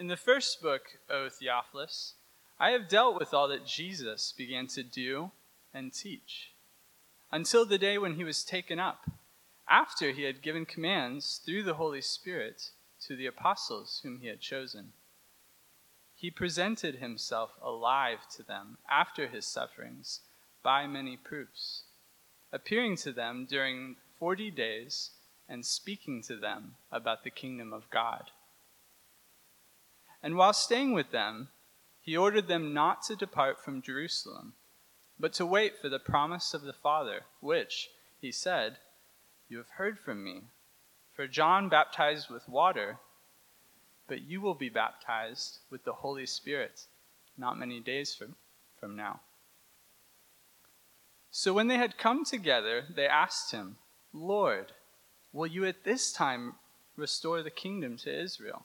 In the first book, O Theophilus, I have dealt with all that Jesus began to do and teach, until the day when he was taken up, after he had given commands through the Holy Spirit to the apostles whom he had chosen. He presented himself alive to them after his sufferings by many proofs, appearing to them during forty days and speaking to them about the kingdom of God. And while staying with them, he ordered them not to depart from Jerusalem, but to wait for the promise of the Father, which, he said, You have heard from me. For John baptized with water, but you will be baptized with the Holy Spirit not many days from, from now. So when they had come together, they asked him, Lord, will you at this time restore the kingdom to Israel?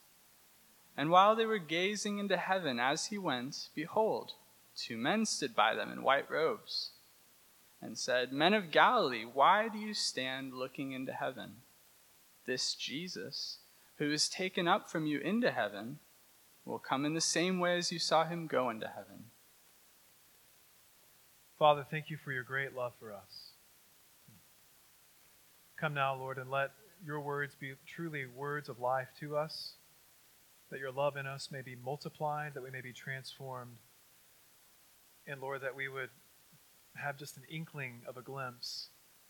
And while they were gazing into heaven as he went, behold, two men stood by them in white robes, and said, Men of Galilee, why do you stand looking into heaven? This Jesus, who is taken up from you into heaven, will come in the same way as you saw him go into heaven. Father, thank you for your great love for us. Come now, Lord, and let your words be truly words of life to us that your love in us may be multiplied, that we may be transformed. And Lord, that we would have just an inkling of a glimpse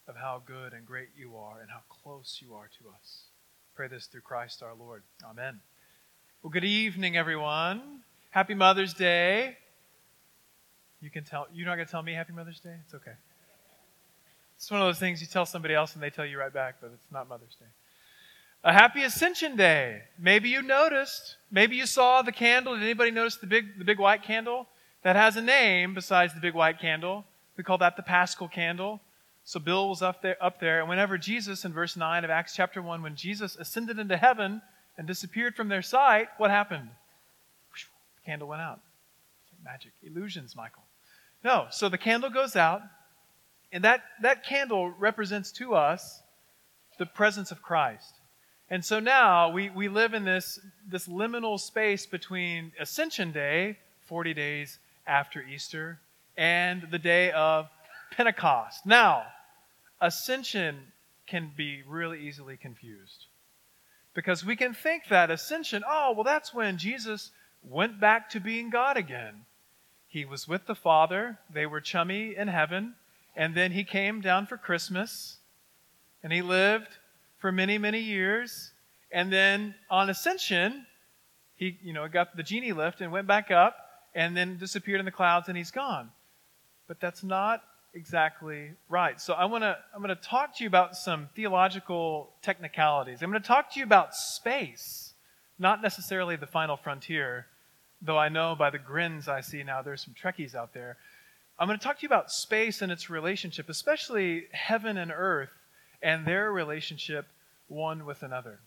of how good and great you are and how close you are to us. Pray this through Christ our Lord. Amen. Well, good evening, everyone. Happy Mother's Day. You can tell, you're not going to tell me Happy Mother's Day? It's okay. It's one of those things you tell somebody else and they tell you right back, but it's not Mother's Day. A happy Ascension Day. Maybe you noticed. Maybe you saw the candle. Did anybody notice the big, the big white candle? That has a name besides the big white candle. We call that the Paschal candle. So Bill was up there, up there, and whenever Jesus, in verse 9 of Acts chapter 1, when Jesus ascended into heaven and disappeared from their sight, what happened? The candle went out. Magic. Illusions, Michael. No, so the candle goes out, and that, that candle represents to us the presence of Christ. And so now we, we live in this, this liminal space between Ascension Day, 40 days after Easter, and the day of Pentecost. Now, Ascension can be really easily confused because we can think that Ascension, oh, well, that's when Jesus went back to being God again. He was with the Father, they were chummy in heaven, and then he came down for Christmas, and he lived for many, many years. And then on ascension, he, you know, got the genie lift and went back up and then disappeared in the clouds and he's gone. But that's not exactly right. So I want to I'm going to talk to you about some theological technicalities. I'm going to talk to you about space, not necessarily the final frontier, though I know by the grins I see now there's some Trekkies out there. I'm going to talk to you about space and its relationship, especially heaven and earth and their relationship one with another.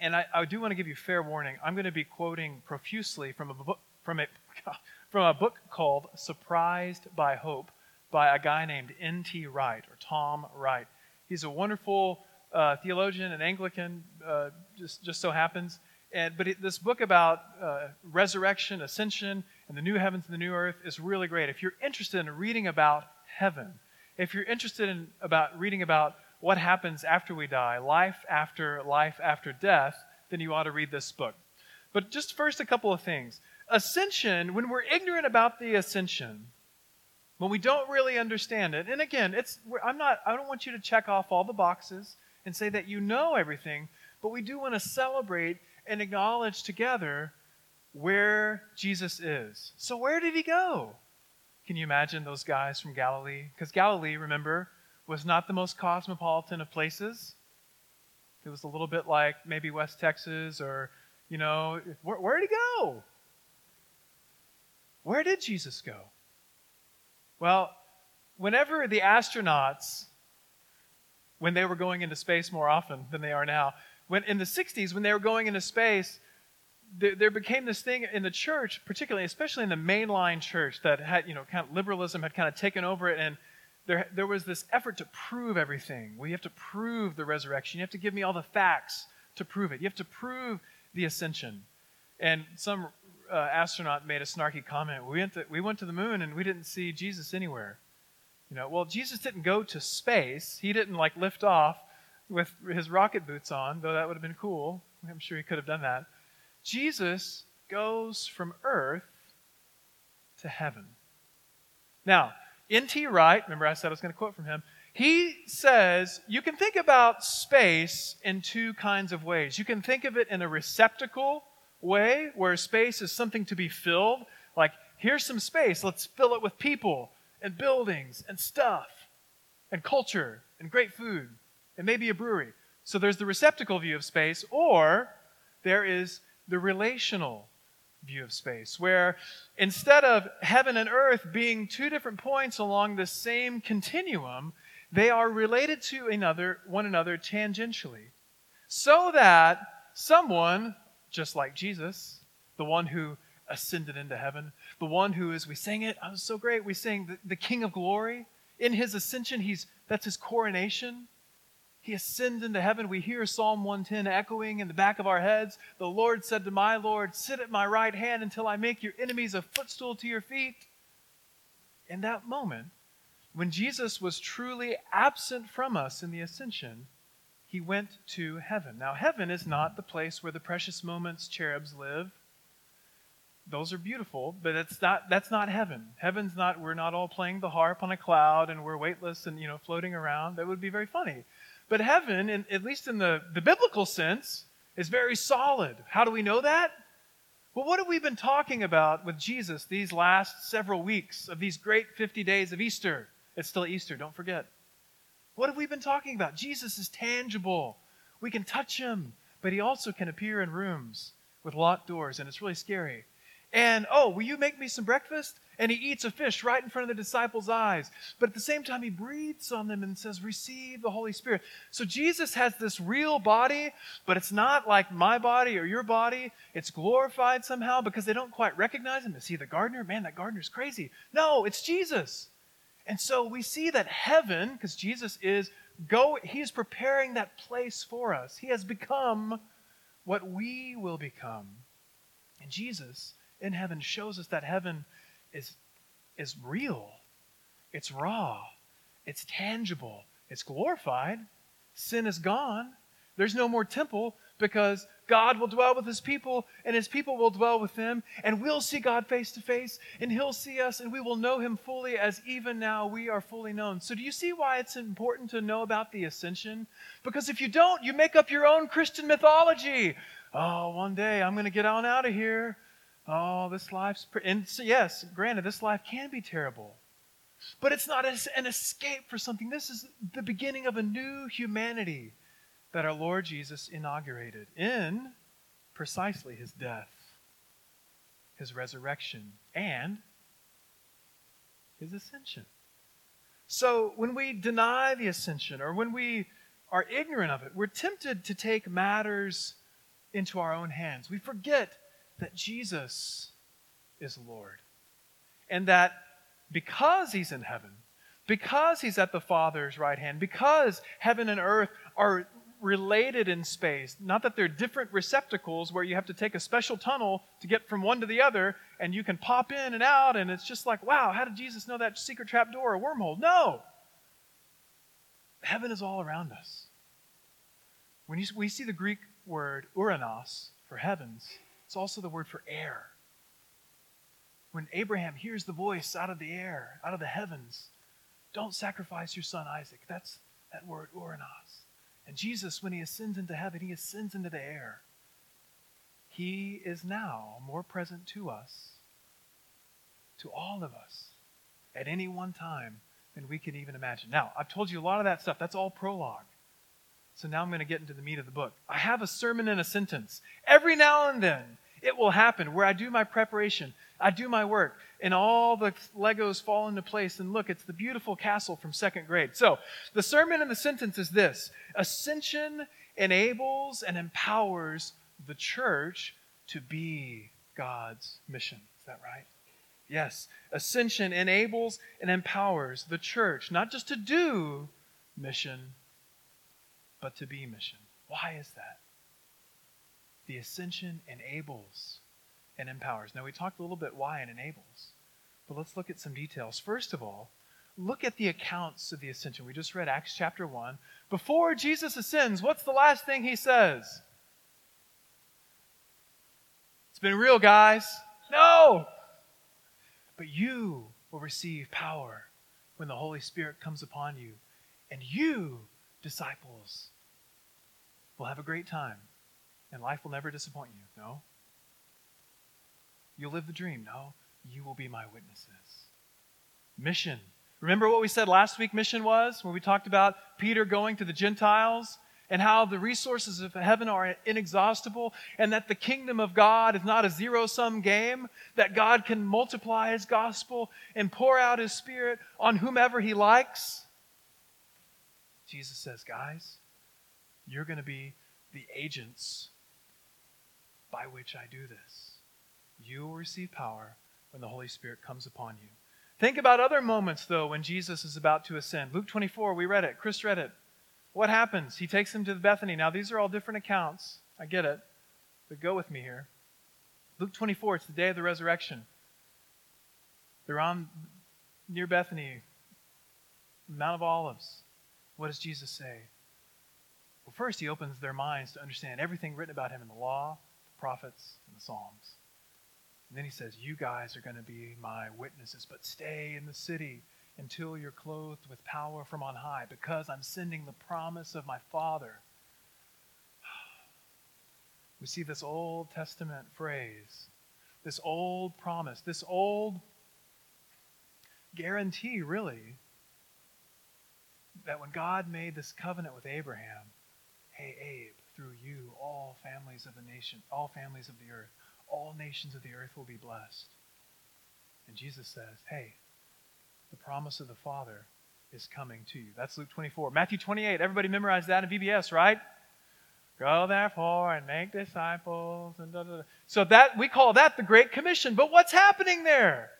And I, I do want to give you fair warning. I'm going to be quoting profusely from a book from a from a book called Surprised by Hope by a guy named N.T. Wright or Tom Wright. He's a wonderful uh, theologian and Anglican, uh, just, just so happens. And, but it, this book about uh, resurrection, ascension, and the new heavens and the new earth is really great. If you're interested in reading about heaven, if you're interested in about reading about what happens after we die, life after life after death, then you ought to read this book. But just first, a couple of things. Ascension, when we're ignorant about the ascension, when we don't really understand it, and again, it's I'm not I don't want you to check off all the boxes and say that you know everything, but we do want to celebrate and acknowledge together where Jesus is. So where did he go? Can you imagine those guys from Galilee? Because Galilee, remember, was not the most cosmopolitan of places. It was a little bit like maybe West Texas or You know, where, where did he go? Where did Jesus go? Well, whenever the astronauts, when they were going into space more often than they are now, when in the 60s, when they were going into space, there, there, became this thing in the church, particularly, especially in the mainline church, that had, you know, kind of liberalism had kind of taken over it, and there, there was this effort to prove everything. Well, you have to prove the resurrection. You have to give me all the facts to prove it. You have to prove the ascension. And some uh, astronaut made a snarky comment. We went, to, we went to the moon and we didn't see Jesus anywhere. You know, well, Jesus didn't go to space. He didn't like lift off with his rocket boots on, though that would have been cool. I'm sure he could have done that. Jesus goes from earth to heaven. Now, N.T. Wright, remember I said I was going to quote from him, he says you can think about space in two kinds of ways. You can think of it in a receptacle way, where space is something to be filled, like here's some space, let's fill it with people and buildings and stuff and culture and great food and maybe a brewery. So there's the receptacle view of space, or there is the relational view of space, where instead of heaven and earth being two different points along the same continuum, they are related to another, one another tangentially. So that someone, just like Jesus, the one who ascended into heaven, the one who, as we sang it, oh, was so great, we sang the, the King of Glory. In his ascension, he's that's his coronation. He ascends into heaven. We hear Psalm 110 echoing in the back of our heads. The Lord said to my Lord, Sit at my right hand until I make your enemies a footstool to your feet. In that moment, when Jesus was truly absent from us in the ascension, he went to heaven. Now, heaven is not the place where the precious moments cherubs live. Those are beautiful, but that's not that's not heaven. Heaven's not we're not all playing the harp on a cloud and we're weightless and you know floating around. That would be very funny. But heaven, in, at least in the, the biblical sense, is very solid. How do we know that? Well, what have we been talking about with Jesus these last several weeks of these great 50 days of Easter? It's still Easter, don't forget. What have we been talking about? Jesus is tangible. We can touch him, but he also can appear in rooms with locked doors, and it's really scary. And, oh, will you make me some breakfast? And he eats a fish right in front of the disciples' eyes. But at the same time, he breathes on them and says, Receive the Holy Spirit. So Jesus has this real body, but it's not like my body or your body. It's glorified somehow because they don't quite recognize him. Is he the gardener? Man, that gardener's crazy. No, it's Jesus. And so we see that heaven, because Jesus is go, he's preparing that place for us. He has become what we will become. And Jesus in heaven shows us that heaven is, is real, it's raw, it's tangible, it's glorified. Sin is gone. There's no more temple because God will dwell with his people and his people will dwell with them and we'll see God face to face and he'll see us and we will know him fully as even now we are fully known. So do you see why it's important to know about the ascension? Because if you don't, you make up your own Christian mythology. Oh, one day I'm going to get on out of here. Oh, this life's. Pre-. And so, yes, granted, this life can be terrible. But it's not an escape for something. This is the beginning of a new humanity that our Lord Jesus inaugurated in precisely his death, his resurrection, and his ascension. So when we deny the ascension or when we are ignorant of it, we're tempted to take matters into our own hands. We forget that Jesus is Lord. And that because he's in heaven, because he's at the Father's right hand, because heaven and earth are related in space, not that they're different receptacles where you have to take a special tunnel to get from one to the other and you can pop in and out and it's just like, wow, how did Jesus know that secret trap door or wormhole? No! Heaven is all around us. When you, we see the Greek word uranos for heavens, it's also the word for air. When Abraham hears the voice out of the air, out of the heavens, don't sacrifice your son Isaac. That's that word uranos. And Jesus, when he ascends into heaven, he ascends into the air. He is now more present to us, to all of us, at any one time than we can even imagine. Now, I've told you a lot of that stuff. That's all prologue. So now I'm going to get into the meat of the book. I have a sermon in a sentence. Every now and then, it will happen where I do my preparation, I do my work, and all the Legos fall into place. And look, it's the beautiful castle from second grade. So the sermon in the sentence is this Ascension enables and empowers the church to be God's mission. Is that right? Yes. Ascension enables and empowers the church not just to do mission, but to be mission. Why is that? The ascension enables and empowers. Now, we talked a little bit why it enables, but let's look at some details. First of all, look at the accounts of the ascension. We just read Acts chapter 1. Before Jesus ascends, what's the last thing he says? It's been real, guys. No! But you will receive power when the Holy Spirit comes upon you. And you, disciples, will have a great time. And life will never disappoint you. No? You'll live the dream. No? You will be my witnesses. Mission. Remember what we said last week mission was? When we talked about Peter going to the Gentiles? and how the resources of heaven are inexhaustible, and that the kingdom of God is not a zero sum game, that God can multiply his gospel and pour out his spirit on whomever he likes. Jesus says, guys, you're going to be the agents by which I do this. You will receive power when the Holy Spirit comes upon you. Think about other moments, though, when Jesus is about to ascend. Luke 24, we read it. Chris read it. What happens? He takes him to Bethany. Now, these are all different accounts. I get it. But go with me here. Luke 24, it's the day of the resurrection. They're on near Bethany, Mount of Olives. What does Jesus say? Well, first, he opens their minds to understand everything written about him in the law, the prophets, and the Psalms. And then he says, You guys are going to be my witnesses, but stay in the city until you're clothed with power from on high, because I'm sending the promise of my Father. We see this Old Testament phrase, this old promise, this old guarantee, really, that when God made this covenant with Abraham, hey, Abe, through you, all families of the nation, all families of the earth, all nations of the earth will be blessed. And Jesus says, hey, the promise of the Father is coming to you. That's Luke 24. Matthew 28, everybody memorized that in VBS, right? Go therefore and make disciples. And da, da, da. So that we call that the Great Commission. But what's happening there?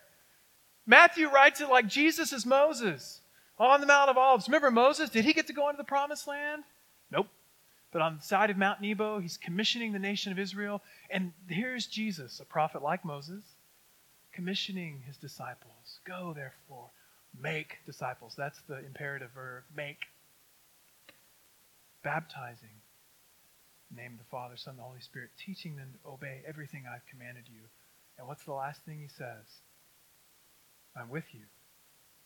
Matthew writes it like Jesus is Moses on the Mount of Olives. Remember Moses? Did he get to go into the promised land? Nope. But on the side of Mount Nebo, he's commissioning the nation of Israel. And here's Jesus, a prophet like Moses, commissioning his disciples. Go therefore Make disciples. That's the imperative verb. Make. Baptizing. Name the Father, Son, the Holy Spirit. Teaching them to obey everything I've commanded you. And what's the last thing he says? I'm with you.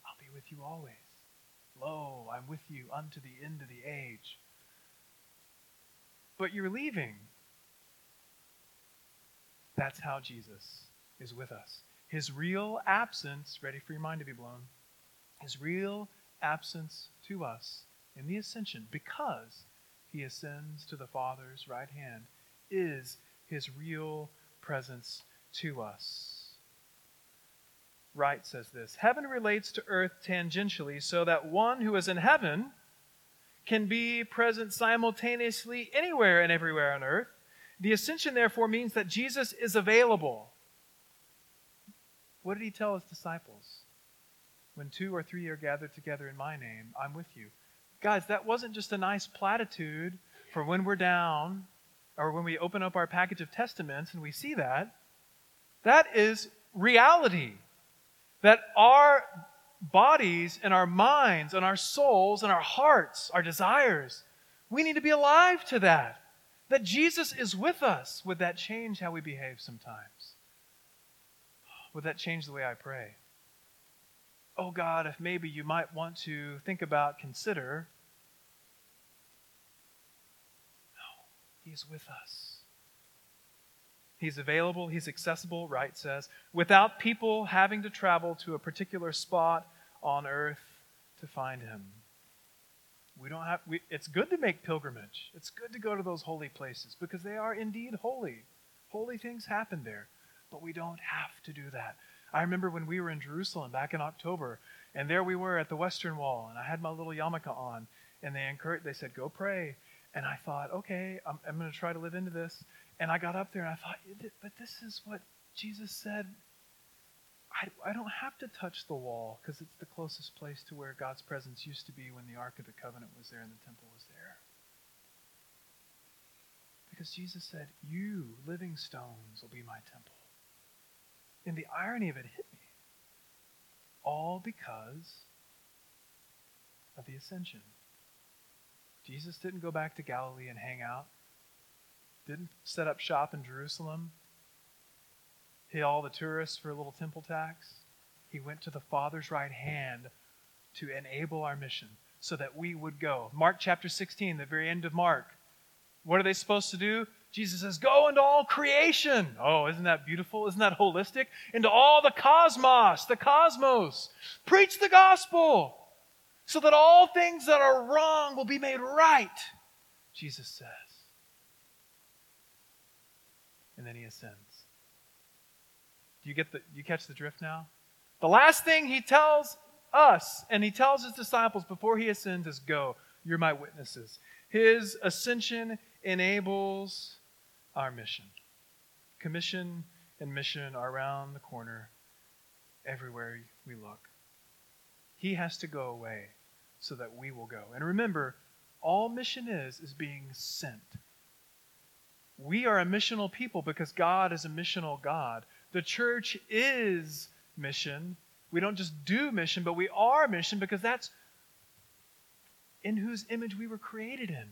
I'll be with you always. Lo, I'm with you unto the end of the age. But you're leaving. That's how Jesus is with us. His real absence, ready for your mind to be blown, his real absence to us in the ascension because he ascends to the Father's right hand is his real presence to us. Wright says this Heaven relates to earth tangentially so that one who is in heaven can be present simultaneously anywhere and everywhere on earth. The ascension, therefore, means that Jesus is available. What did he tell his disciples? When two or three are gathered together in my name, I'm with you. Guys, that wasn't just a nice platitude for when we're down or when we open up our package of testaments and we see that. That is reality. That our bodies and our minds and our souls and our hearts, our desires, we need to be alive to that. That Jesus is with us. Would that change how we behave sometimes? Would that change the way I pray? oh God, if maybe you might want to think about, consider. No, He's with us. He's available, He's accessible, Wright says, without people having to travel to a particular spot on earth to find Him. We don't have we, it's good to make pilgrimage. It's good to go to those holy places because they are indeed holy. Holy things happen there. But we don't have to do that. I remember when we were in Jerusalem back in October, and there we were at the Western Wall, and I had my little yarmulke on, and they encouraged, they said, "Go pray." And I thought, okay, I'm, I'm going to try to live into this. And I got up there and I thought, but this is what Jesus said. I, I don't have to touch the wall because it's the closest place to where God's presence used to be when the Ark of the Covenant was there and the temple was there. Because Jesus said, You, living stones, will be my temple. And the irony of it hit me. All because of the ascension. Jesus didn't go back to Galilee and hang out, didn't set up shop in Jerusalem, hit all the tourists for a little temple tax. He went to the Father's right hand to enable our mission so that we would go. Mark chapter 16, the very end of Mark. What are they supposed to do? Jesus says, Go into all creation. Oh, isn't that beautiful? Isn't that holistic? Into all the cosmos, the cosmos. Preach the gospel so that all things that are wrong will be made right, Jesus says. And then he ascends. Do you get the you catch the drift now? The last thing he tells us and he tells his disciples before he ascends is go, you're my witnesses. His ascension enables our mission. Commission and mission are around the corner everywhere we look. He has to go away so that we will go. And remember, all mission is, is being sent. We are a missional people because God is a missional God. The church is mission. We don't just do mission, but we are mission because that's in whose image we were created in.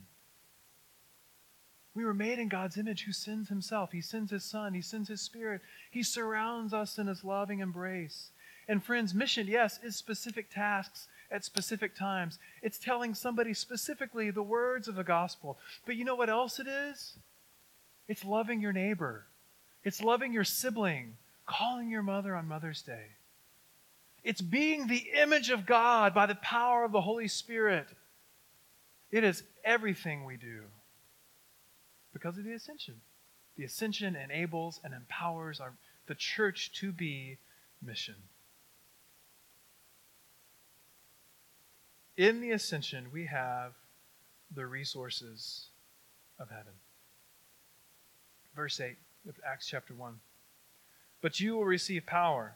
We were made in God's image who sends himself. He sends his son. He sends his spirit. He surrounds us in his loving embrace. And friends, mission, yes, is specific tasks at specific times. It's telling somebody specifically the words of the gospel. But you know what else it is? It's loving your neighbor, it's loving your sibling, calling your mother on Mother's Day. It's being the image of God by the power of the Holy Spirit. It is everything we do because of the ascension. The ascension enables and empowers our, the church to be mission. In the ascension, we have the resources of heaven. Verse 8 of Acts chapter 1. But you will receive power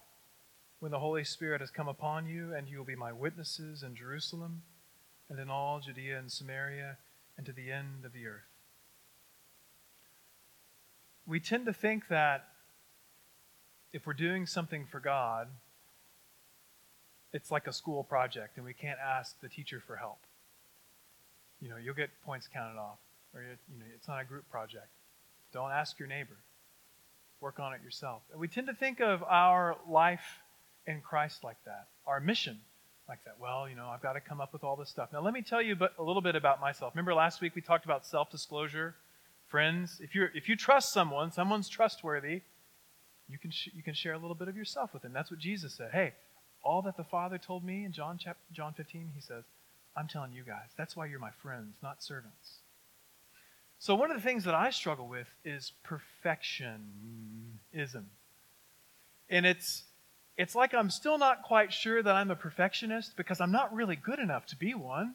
when the Holy Spirit has come upon you, and you will be my witnesses in Jerusalem and in all Judea and Samaria and to the end of the earth. We tend to think that if we're doing something for God, it's like a school project and we can't ask the teacher for help. You know, you'll get points counted off, or you know, it's not a group project. Don't ask your neighbor. Work on it yourself. And we tend to think of our life in Christ like that, our mission like that. Well, you know, I've got to come up with all this stuff. Now, let me tell you a little bit about myself. Remember last week we talked about self-disclosure, friends. If you if you trust someone, someone's trustworthy. You can sh- you can share a little bit of yourself with them. That's what Jesus said. Hey, all that the Father told me in John, chapter, John 15, he says, I'm telling you guys. That's why you're my friends, not servants. So, one of the things that I struggle with is perfectionism. And it's, it's like I'm still not quite sure that I'm a perfectionist because I'm not really good enough to be one.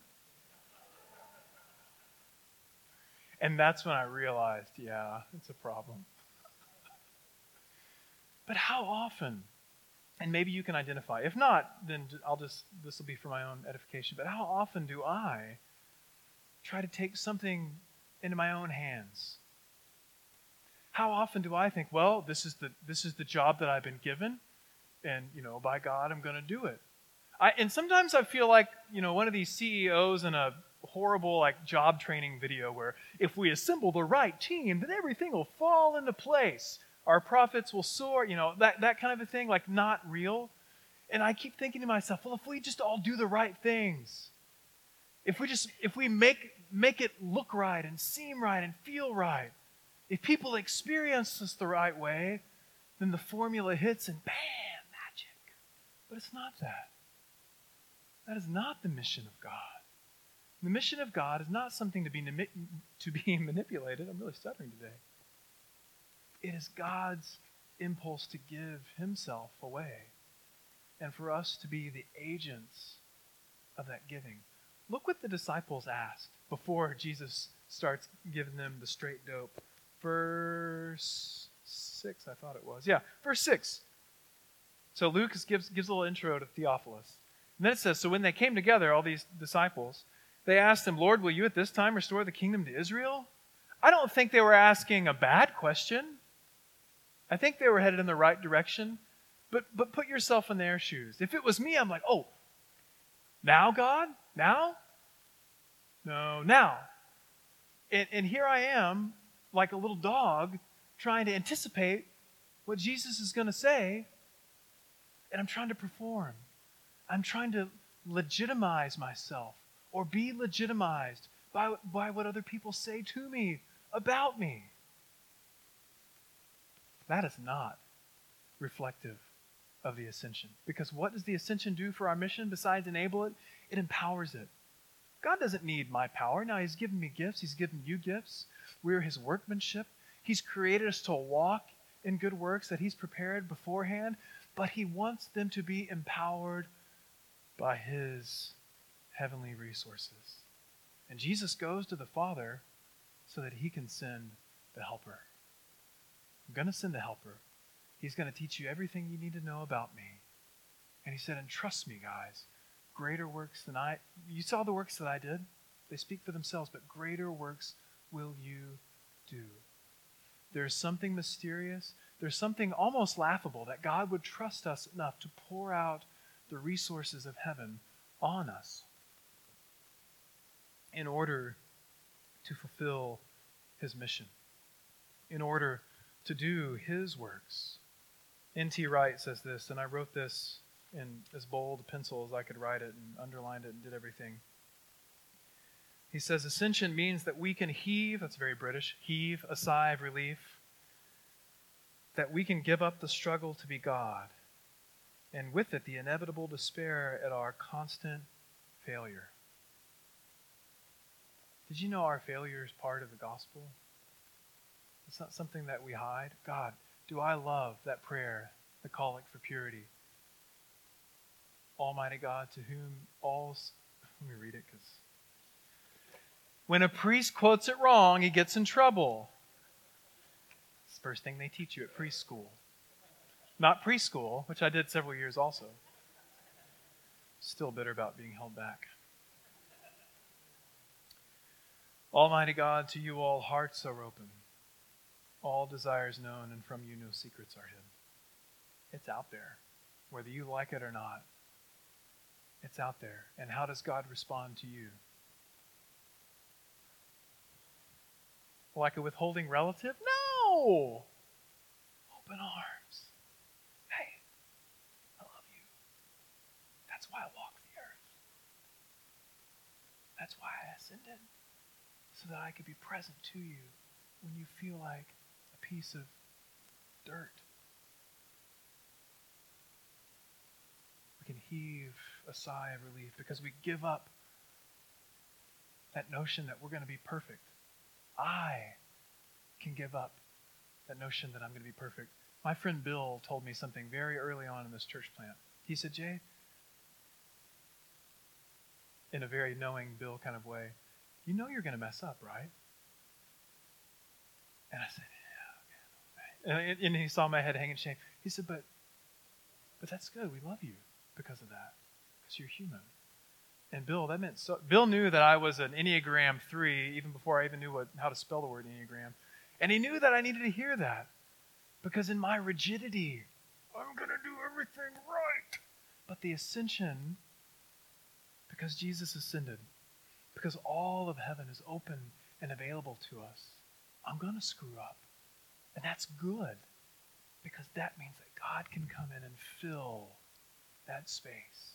And that's when I realized, yeah, it's a problem. but how often and maybe you can identify. If not, then I'll just, this will be for my own edification. But how often do I try to take something into my own hands? How often do I think, well, this is the, this is the job that I've been given, and, you know, by God, I'm going to do it. I, and sometimes I feel like, you know, one of these CEOs in a horrible, like, job training video where if we assemble the right team, then everything will fall into place our profits will soar, you know, that, that kind of a thing, like not real. And I keep thinking to myself, well, if we just all do the right things, if we just, if we make, make it look right and seem right and feel right, if people experience this the right way, then the formula hits and bam, magic. But it's not that. That is not the mission of God. The mission of God is not something to be, to be manipulated. I'm really stuttering today. It is God's impulse to give himself away and for us to be the agents of that giving. Look what the disciples asked before Jesus starts giving them the straight dope. Verse 6, I thought it was. Yeah, verse 6. So Luke gives, gives a little intro to Theophilus. And then it says So when they came together, all these disciples, they asked him, Lord, will you at this time restore the kingdom to Israel? I don't think they were asking a bad question. I think they were headed in the right direction. But, but put yourself in their shoes. If it was me, I'm like, oh, now, God? Now? No, now. And, and here I am, like a little dog, trying to anticipate what Jesus is going to say, and I'm trying to perform. I'm trying to legitimize myself or be legitimized by, by what other people say to me about me. That is not reflective of the ascension. Because what does the ascension do for our mission besides enable it? It empowers it. God doesn't need my power. Now, He's given me gifts, He's given you gifts. We're His workmanship. He's created us to walk in good works that He's prepared beforehand, but He wants them to be empowered by His heavenly resources. And Jesus goes to the Father so that He can send the Helper. I'm going to send the Helper. He's going to teach you everything you need to know about me. And he said, and trust me, guys, greater works than I. You saw the works that I did. They speak for themselves, but greater works will you do. There's something mysterious. There's something almost laughable that God would trust us enough to pour out the resources of heaven on us in order to fulfill his mission, in order to do his works. N.T. Wright says this, and I wrote this in as bold a pencil as I could write it and underlined it and did everything. He says, Ascension means that we can heave, that's very British, heave a sigh of relief, that we can give up the struggle to be God, and with it the inevitable despair at our constant failure. Did you know our failure is part of the gospel? It's not something that we hide. God, do I love that prayer, the collect for purity? Almighty God, to whom all. Let me read it because. When a priest quotes it wrong, he gets in trouble. It's the first thing they teach you at preschool. Not preschool, which I did several years also. Still bitter about being held back. Almighty God, to you all hearts are open all desires known, and from you no secrets are hidden. It's out there, whether you like it or not. It's out there. And how does God respond to you? Like a withholding relative? No! Open arms. Hey, I love you. That's why I walk the earth. That's why I ascended, so that I could be present to you when you feel like a piece of dirt. We can heave a sigh of relief because we give up that notion that we're going to be perfect. I can give up that notion that I'm going to be perfect. My friend Bill told me something very early on in this church plant. He said, Jay, in a very knowing Bill kind of way, you know you're going to mess up, right? And I said, yeah, and, and he saw my head hanging shame. He said, but, but that's good. We love you because of that, because you're human. And Bill, that meant so. Bill knew that I was an Enneagram three even before I even knew what, how to spell the word Enneagram, and he knew that I needed to hear that because in my rigidity, I'm going to do everything right. But the ascension, because Jesus ascended, because all of heaven is open and available to us, I'm going to screw up. And that's good because that means that God can come in and fill that space.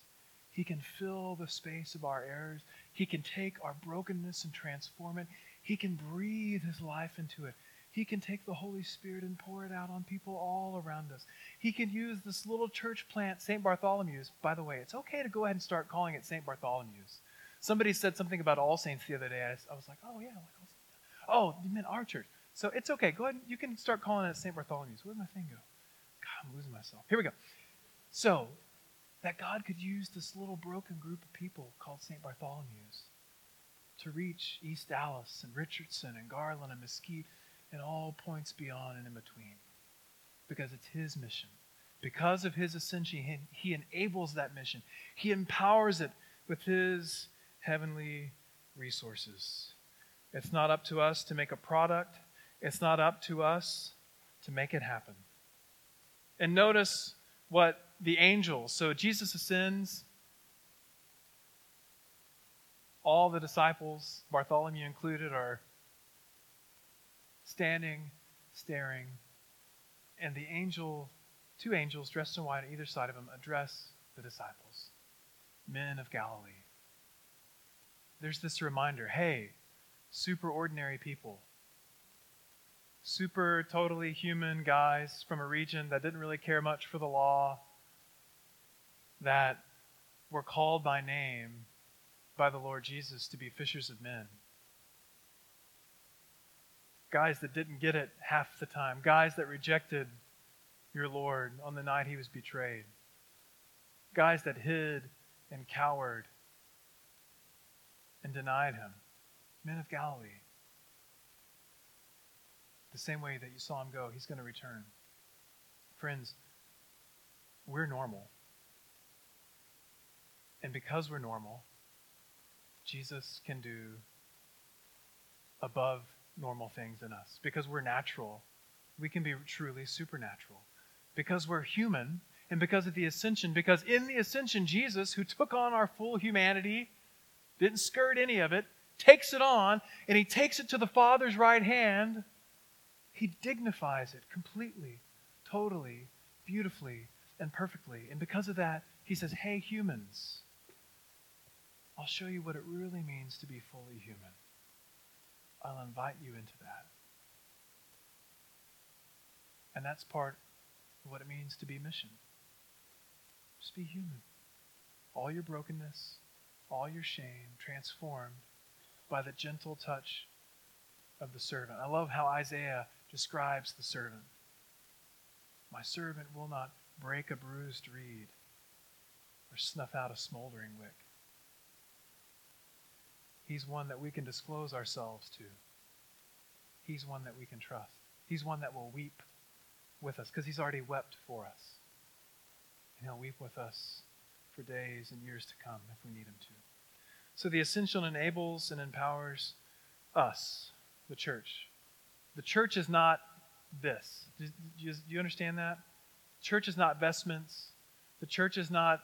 He can fill the space of our errors. He can take our brokenness and transform it. He can breathe His life into it. He can take the Holy Spirit and pour it out on people all around us. He can use this little church plant, St. Bartholomew's. By the way, it's okay to go ahead and start calling it St. Bartholomew's. Somebody said something about All Saints the other day. I, was like, oh, yeah. Oh, you meant our church. So it's okay. Go ahead. You can start calling it St. Bartholomew's. Where'd my thing go? God, I'm losing myself. Here we go. So, that God could use this little broken group of people called St. Bartholomew's to reach East Dallas and Richardson and Garland and Mesquite and all points beyond and in between. Because it's his mission. Because of his ascension, he, enables that mission. He empowers it with his heavenly resources. It's not up to us to make a product, it's not up to us to make it happen. And notice what the angels, so Jesus ascends, all the disciples, Bartholomew included, are standing, staring, and the angel, two angels dressed in white on either side of him, address the disciples, men of Galilee. There's this reminder hey, super ordinary people, super totally human guys from a region that didn't really care much for the law, that were called by name by the Lord Jesus to be fishers of men guys that didn't get it half the time, guys that rejected your Lord on the night he was betrayed, guys that hid and cowered and denied him, men of Galilee. The same way that you saw him go, he's going to return. Friends, we're normal. And because we're normal, Jesus can do above normal things in us. Because we're natural, we can be truly supernatural. Because we're human, and because of the ascension, because in the ascension, Jesus, who took on our full humanity, didn't skirt any of it, takes it on, and he takes it to the Father's right hand. He dignifies it completely, totally, beautifully, and perfectly. And because of that, he says, Hey, humans, I'll show you what it really means to be fully human. I'll invite you into that. And that's part of what it means to be mission. Just be human. All your brokenness, all your shame transformed by the gentle touch of the servant. I love how Isaiah describes the servant. My servant will not break a bruised reed or snuff out a smoldering wick. He's one that we can disclose ourselves to. He's one that we can trust. He's one that will weep with us because he's already wept for us. And he'll weep with us for days and years to come if we need him to. So the ascension enables and empowers us, the church. The church is not this. Do you, do you understand that? church is not vestments. The church is not,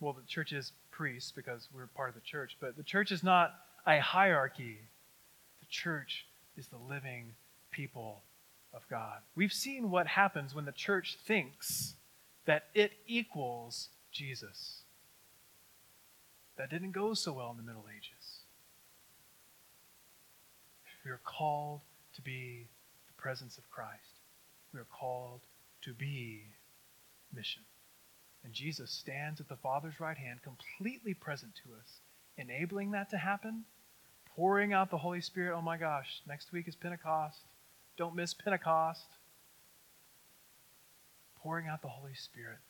well, the church is priests because we're part of the church, but the church is not a hierarchy. The church is the living people of God. We've seen what happens when the church thinks that it equals Jesus. That didn't go so well in the Middle Ages. We are called to be the presence of Christ. We are called to be mission. And Jesus stands at the Father's right hand, completely present to us, enabling that to happen, pouring out the Holy Spirit. Oh my gosh, next week is Pentecost. Don't miss Pentecost. Pouring out the Holy Spirit,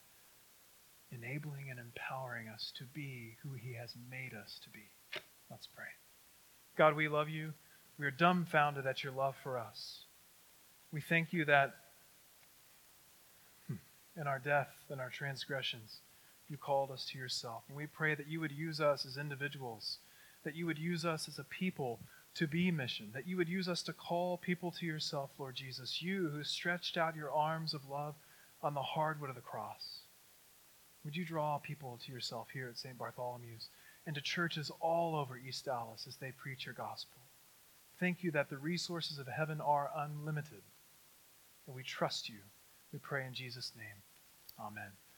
enabling and empowering us to be who He has made us to be. Let's pray. God, we love you. We are dumbfounded at your love for us. We thank you that in our death and our transgressions, you called us to yourself. And we pray that you would use us as individuals, that you would use us as a people to be mission, that you would use us to call people to yourself, Lord Jesus, you who stretched out your arms of love on the hardwood of the cross. Would you draw people to yourself here at St. Bartholomew's and to churches all over East Dallas as they preach your gospel? Thank you that the resources of heaven are unlimited, and we trust you. We pray in Jesus' name. Amen.